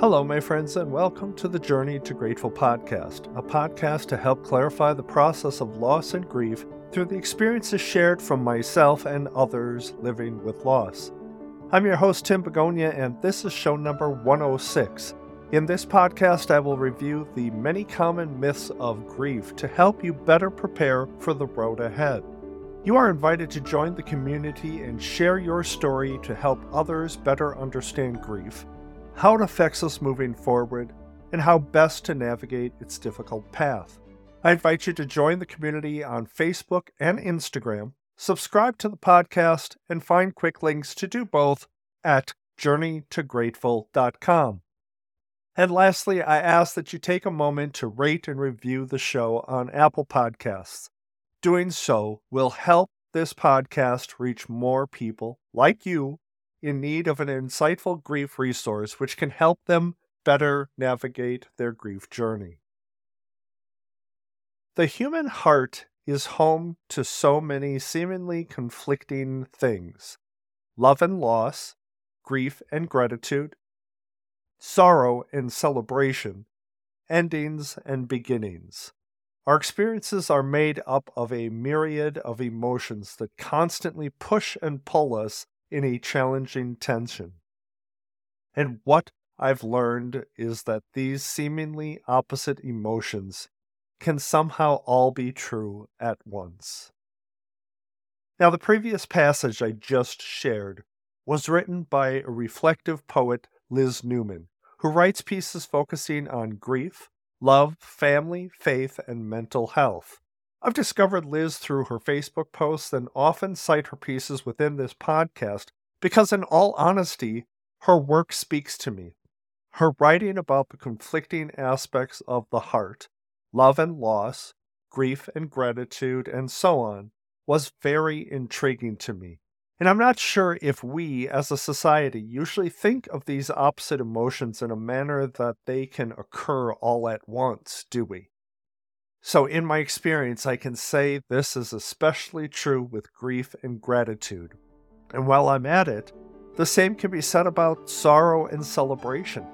Hello, my friends, and welcome to the Journey to Grateful podcast, a podcast to help clarify the process of loss and grief through the experiences shared from myself and others living with loss. I'm your host, Tim Begonia, and this is show number 106. In this podcast, I will review the many common myths of grief to help you better prepare for the road ahead. You are invited to join the community and share your story to help others better understand grief how it affects us moving forward, and how best to navigate its difficult path. I invite you to join the community on Facebook and Instagram, subscribe to the podcast, and find quick links to do both at journeytograteful.com. And lastly, I ask that you take a moment to rate and review the show on Apple Podcasts. Doing so will help this podcast reach more people like you in need of an insightful grief resource which can help them better navigate their grief journey. The human heart is home to so many seemingly conflicting things love and loss, grief and gratitude, sorrow and celebration, endings and beginnings. Our experiences are made up of a myriad of emotions that constantly push and pull us in a challenging tension. And what I've learned is that these seemingly opposite emotions can somehow all be true at once. Now, the previous passage I just shared was written by a reflective poet, Liz Newman, who writes pieces focusing on grief, love, family, faith, and mental health. I've discovered Liz through her Facebook posts and often cite her pieces within this podcast because, in all honesty, her work speaks to me. Her writing about the conflicting aspects of the heart, love and loss, grief and gratitude, and so on, was very intriguing to me. And I'm not sure if we, as a society, usually think of these opposite emotions in a manner that they can occur all at once, do we? So, in my experience, I can say this is especially true with grief and gratitude. And while I'm at it, the same can be said about sorrow and celebration.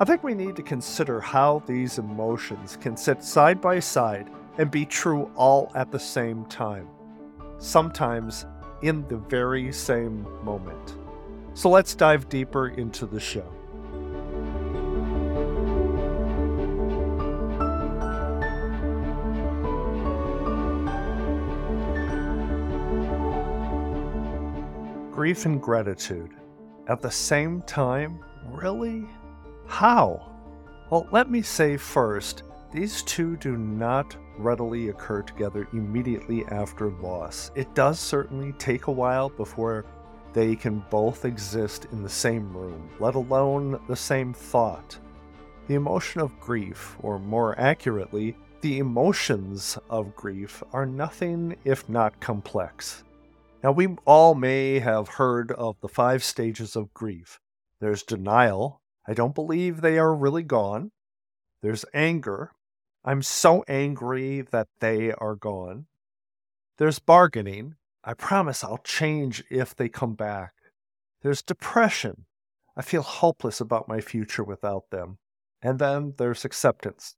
I think we need to consider how these emotions can sit side by side and be true all at the same time, sometimes in the very same moment. So let's dive deeper into the show. Grief and gratitude at the same time? Really? How? Well, let me say first, these two do not readily occur together immediately after loss. It does certainly take a while before they can both exist in the same room, let alone the same thought. The emotion of grief, or more accurately, the emotions of grief, are nothing if not complex. Now, we all may have heard of the five stages of grief there's denial. I don't believe they are really gone. There's anger. I'm so angry that they are gone. There's bargaining. I promise I'll change if they come back. There's depression. I feel hopeless about my future without them. And then there's acceptance.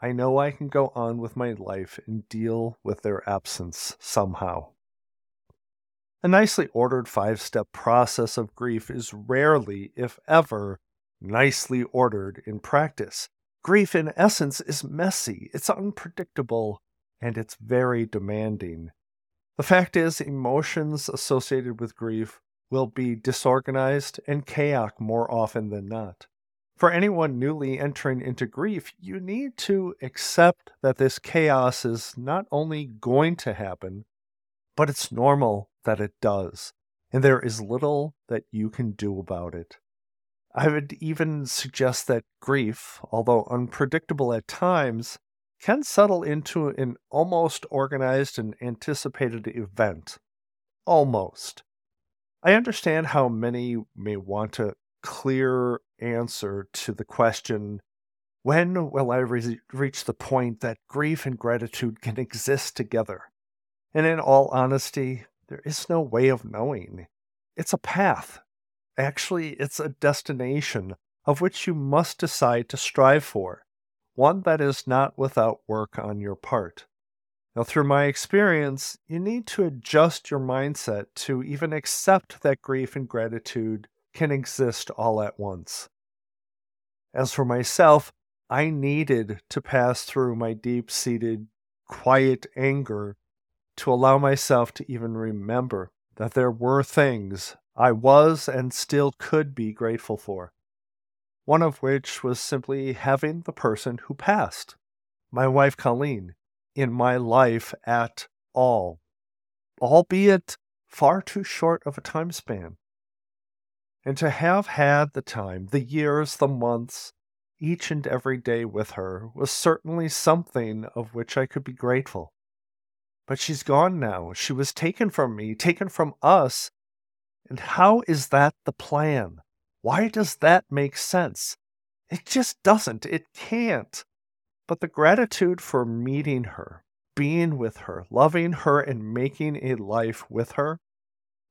I know I can go on with my life and deal with their absence somehow. A nicely ordered five step process of grief is rarely, if ever, nicely ordered in practice. Grief, in essence, is messy, it's unpredictable, and it's very demanding. The fact is, emotions associated with grief will be disorganized and chaotic more often than not. For anyone newly entering into grief, you need to accept that this chaos is not only going to happen, but it's normal that it does, and there is little that you can do about it. I would even suggest that grief, although unpredictable at times, can settle into an almost organized and anticipated event. Almost. I understand how many may want a clear answer to the question when will I re- reach the point that grief and gratitude can exist together? And in all honesty, there is no way of knowing. It's a path. Actually, it's a destination, of which you must decide to strive for, one that is not without work on your part. Now, through my experience, you need to adjust your mindset to even accept that grief and gratitude can exist all at once. As for myself, I needed to pass through my deep seated, quiet anger to allow myself to even remember that there were things I was and still could be grateful for. One of which was simply having the person who passed, my wife Colleen, in my life at all, albeit far too short of a time span. And to have had the time, the years, the months, each and every day with her was certainly something of which I could be grateful. But she's gone now. She was taken from me, taken from us. And how is that the plan? Why does that make sense? It just doesn't. It can't. But the gratitude for meeting her, being with her, loving her, and making a life with her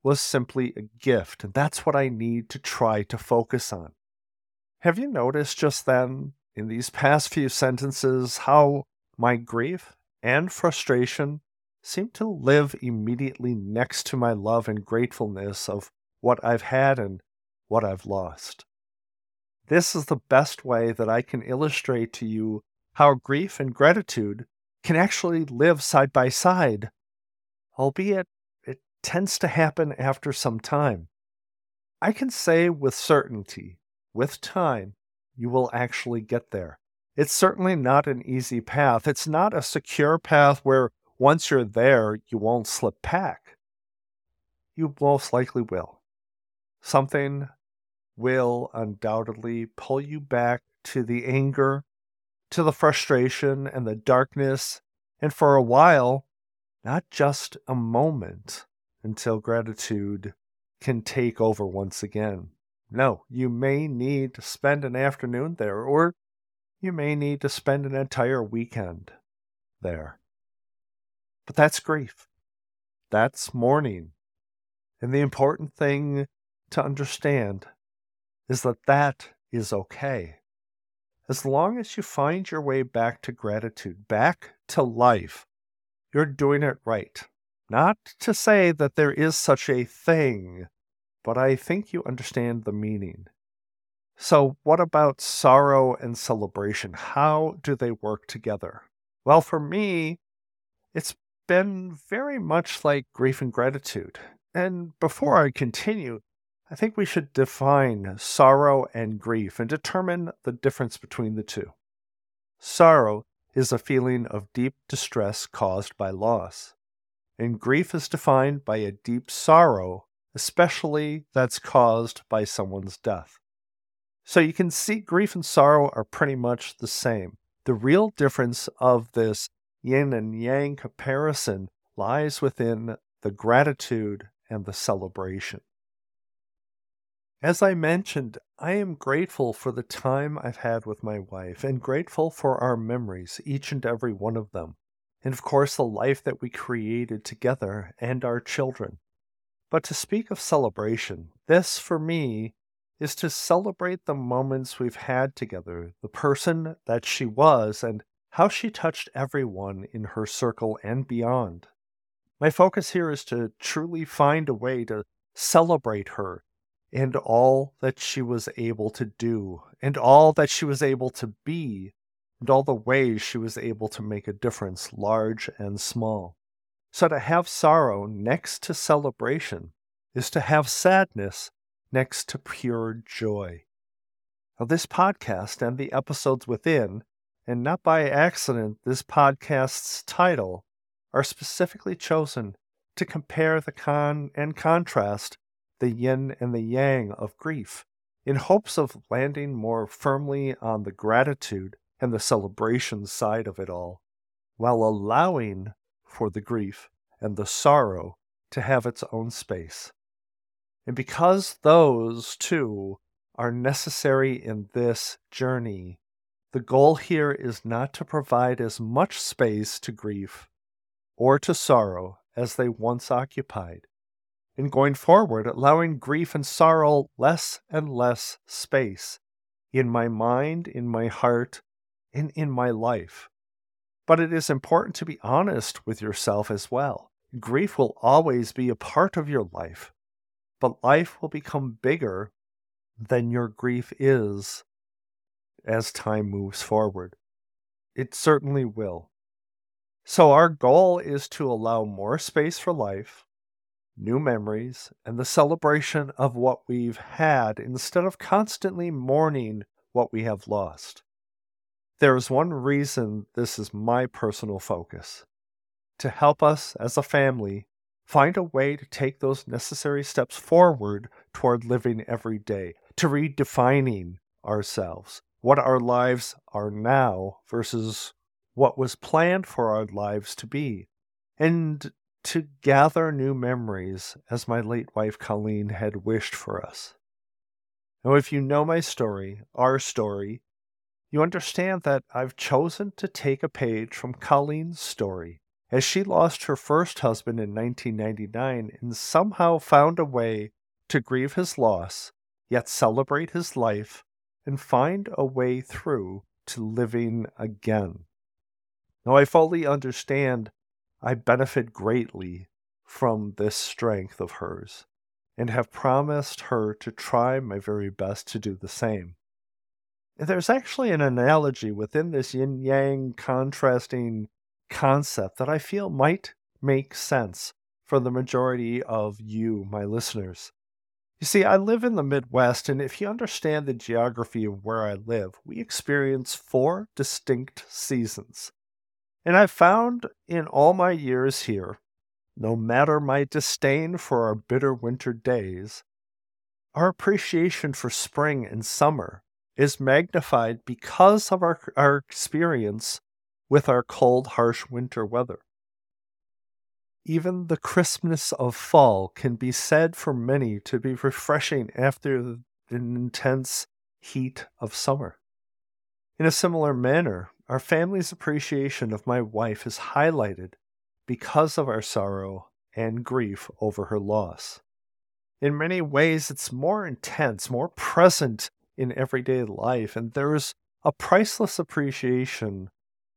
was simply a gift. And that's what I need to try to focus on. Have you noticed just then, in these past few sentences, how my grief and frustration seem to live immediately next to my love and gratefulness of what I've had and what I've lost? This is the best way that I can illustrate to you how grief and gratitude can actually live side by side, albeit it tends to happen after some time. I can say with certainty with time, you will actually get there. It's certainly not an easy path. It's not a secure path where once you're there, you won't slip back. You most likely will. Something will undoubtedly pull you back to the anger, to the frustration and the darkness, and for a while, not just a moment, until gratitude can take over once again. No, you may need to spend an afternoon there, or you may need to spend an entire weekend there. But that's grief. That's mourning. And the important thing to understand is that that is okay. As long as you find your way back to gratitude, back to life, you're doing it right. Not to say that there is such a thing but I think you understand the meaning. So, what about sorrow and celebration? How do they work together? Well, for me, it's been very much like grief and gratitude. And before I continue, I think we should define sorrow and grief and determine the difference between the two. Sorrow is a feeling of deep distress caused by loss, and grief is defined by a deep sorrow especially that's caused by someone's death. So you can see grief and sorrow are pretty much the same. The real difference of this yin and yang comparison lies within the gratitude and the celebration. As I mentioned, I am grateful for the time I've had with my wife and grateful for our memories, each and every one of them. And of course, the life that we created together and our children. But to speak of celebration, this for me is to celebrate the moments we've had together, the person that she was, and how she touched everyone in her circle and beyond. My focus here is to truly find a way to celebrate her and all that she was able to do, and all that she was able to be, and all the ways she was able to make a difference, large and small. So to have sorrow next to celebration is to have sadness next to pure joy. Now, this podcast and the episodes within, and not by accident, this podcast's title, are specifically chosen to compare the con and contrast the yin and the yang of grief, in hopes of landing more firmly on the gratitude and the celebration side of it all, while allowing for the grief and the sorrow to have its own space. And because those two are necessary in this journey, the goal here is not to provide as much space to grief or to sorrow as they once occupied. In going forward, allowing grief and sorrow less and less space, in my mind, in my heart, and in my life. But it is important to be honest with yourself as well. Grief will always be a part of your life, but life will become bigger than your grief is as time moves forward. It certainly will. So, our goal is to allow more space for life, new memories, and the celebration of what we've had instead of constantly mourning what we have lost. There is one reason this is my personal focus to help us as a family find a way to take those necessary steps forward toward living every day, to redefining ourselves, what our lives are now versus what was planned for our lives to be, and to gather new memories as my late wife Colleen had wished for us. Now, if you know my story, our story, you understand that I've chosen to take a page from Colleen's story as she lost her first husband in 1999 and somehow found a way to grieve his loss, yet celebrate his life and find a way through to living again. Now, I fully understand I benefit greatly from this strength of hers and have promised her to try my very best to do the same. There's actually an analogy within this yin yang contrasting concept that I feel might make sense for the majority of you, my listeners. You see, I live in the Midwest, and if you understand the geography of where I live, we experience four distinct seasons. And I've found in all my years here, no matter my disdain for our bitter winter days, our appreciation for spring and summer is magnified because of our, our experience with our cold, harsh winter weather. Even the crispness of fall can be said for many to be refreshing after the intense heat of summer. In a similar manner, our family's appreciation of my wife is highlighted because of our sorrow and grief over her loss. In many ways, it's more intense, more present in everyday life, and there's a priceless appreciation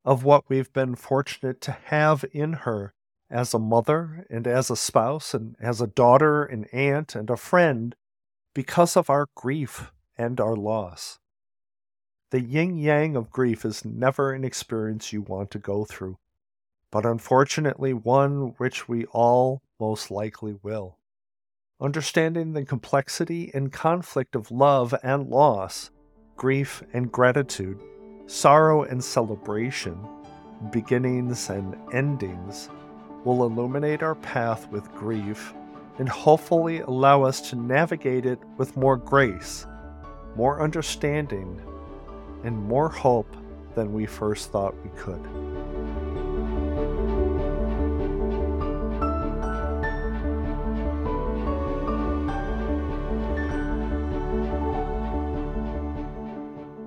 of what we've been fortunate to have in her as a mother and as a spouse and as a daughter and aunt and a friend because of our grief and our loss. The yin yang of grief is never an experience you want to go through, but unfortunately one which we all most likely will. Understanding the complexity and conflict of love and loss, grief and gratitude, sorrow and celebration, beginnings and endings will illuminate our path with grief and hopefully allow us to navigate it with more grace, more understanding, and more hope than we first thought we could.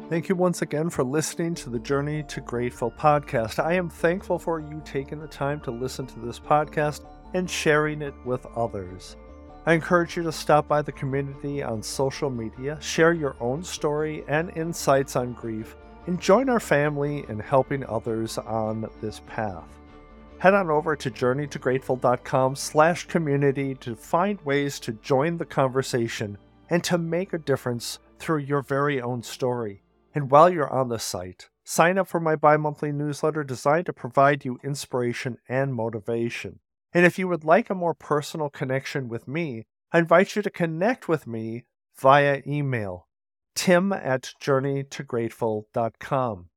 Thank you once again for listening to the Journey to Grateful podcast. I am thankful for you taking the time to listen to this podcast and sharing it with others. I encourage you to stop by the community on social media, share your own story and insights on grief, and join our family in helping others on this path. Head on over to journeytograteful.com slash community to find ways to join the conversation and to make a difference through your very own story. And while you're on the site, sign up for my bi monthly newsletter designed to provide you inspiration and motivation. And if you would like a more personal connection with me, I invite you to connect with me via email tim at journeytograteful.com.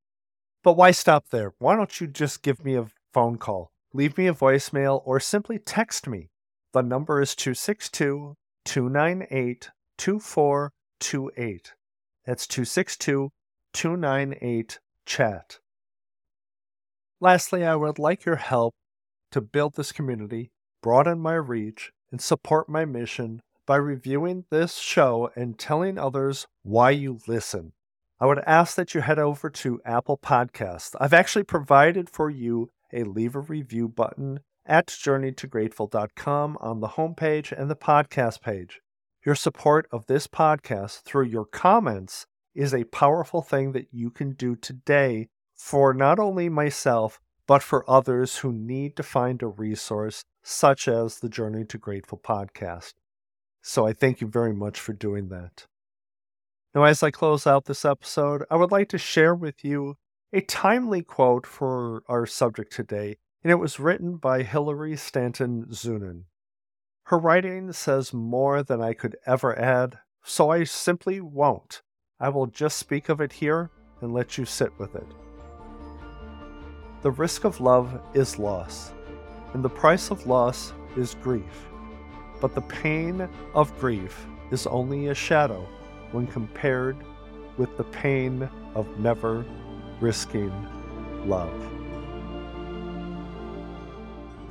But why stop there? Why don't you just give me a phone call, leave me a voicemail, or simply text me? The number is 262 298 2428. That's 262 298 chat. Lastly, I would like your help to build this community, broaden my reach, and support my mission by reviewing this show and telling others why you listen. I would ask that you head over to Apple Podcasts. I've actually provided for you a leave a review button at journeytograteful.com on the homepage and the podcast page. Your support of this podcast through your comments is a powerful thing that you can do today for not only myself, but for others who need to find a resource such as the Journey to Grateful podcast. So I thank you very much for doing that. Now, as I close out this episode, I would like to share with you a timely quote for our subject today, and it was written by Hilary Stanton Zunin. Her writing says more than I could ever add, so I simply won't. I will just speak of it here and let you sit with it. The risk of love is loss, and the price of loss is grief. But the pain of grief is only a shadow when compared with the pain of never risking love.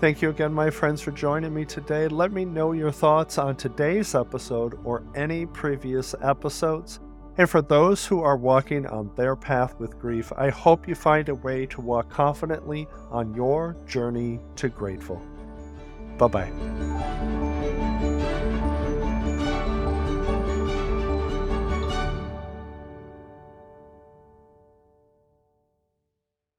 Thank you again, my friends, for joining me today. Let me know your thoughts on today's episode or any previous episodes. And for those who are walking on their path with grief, I hope you find a way to walk confidently on your journey to grateful. Bye bye.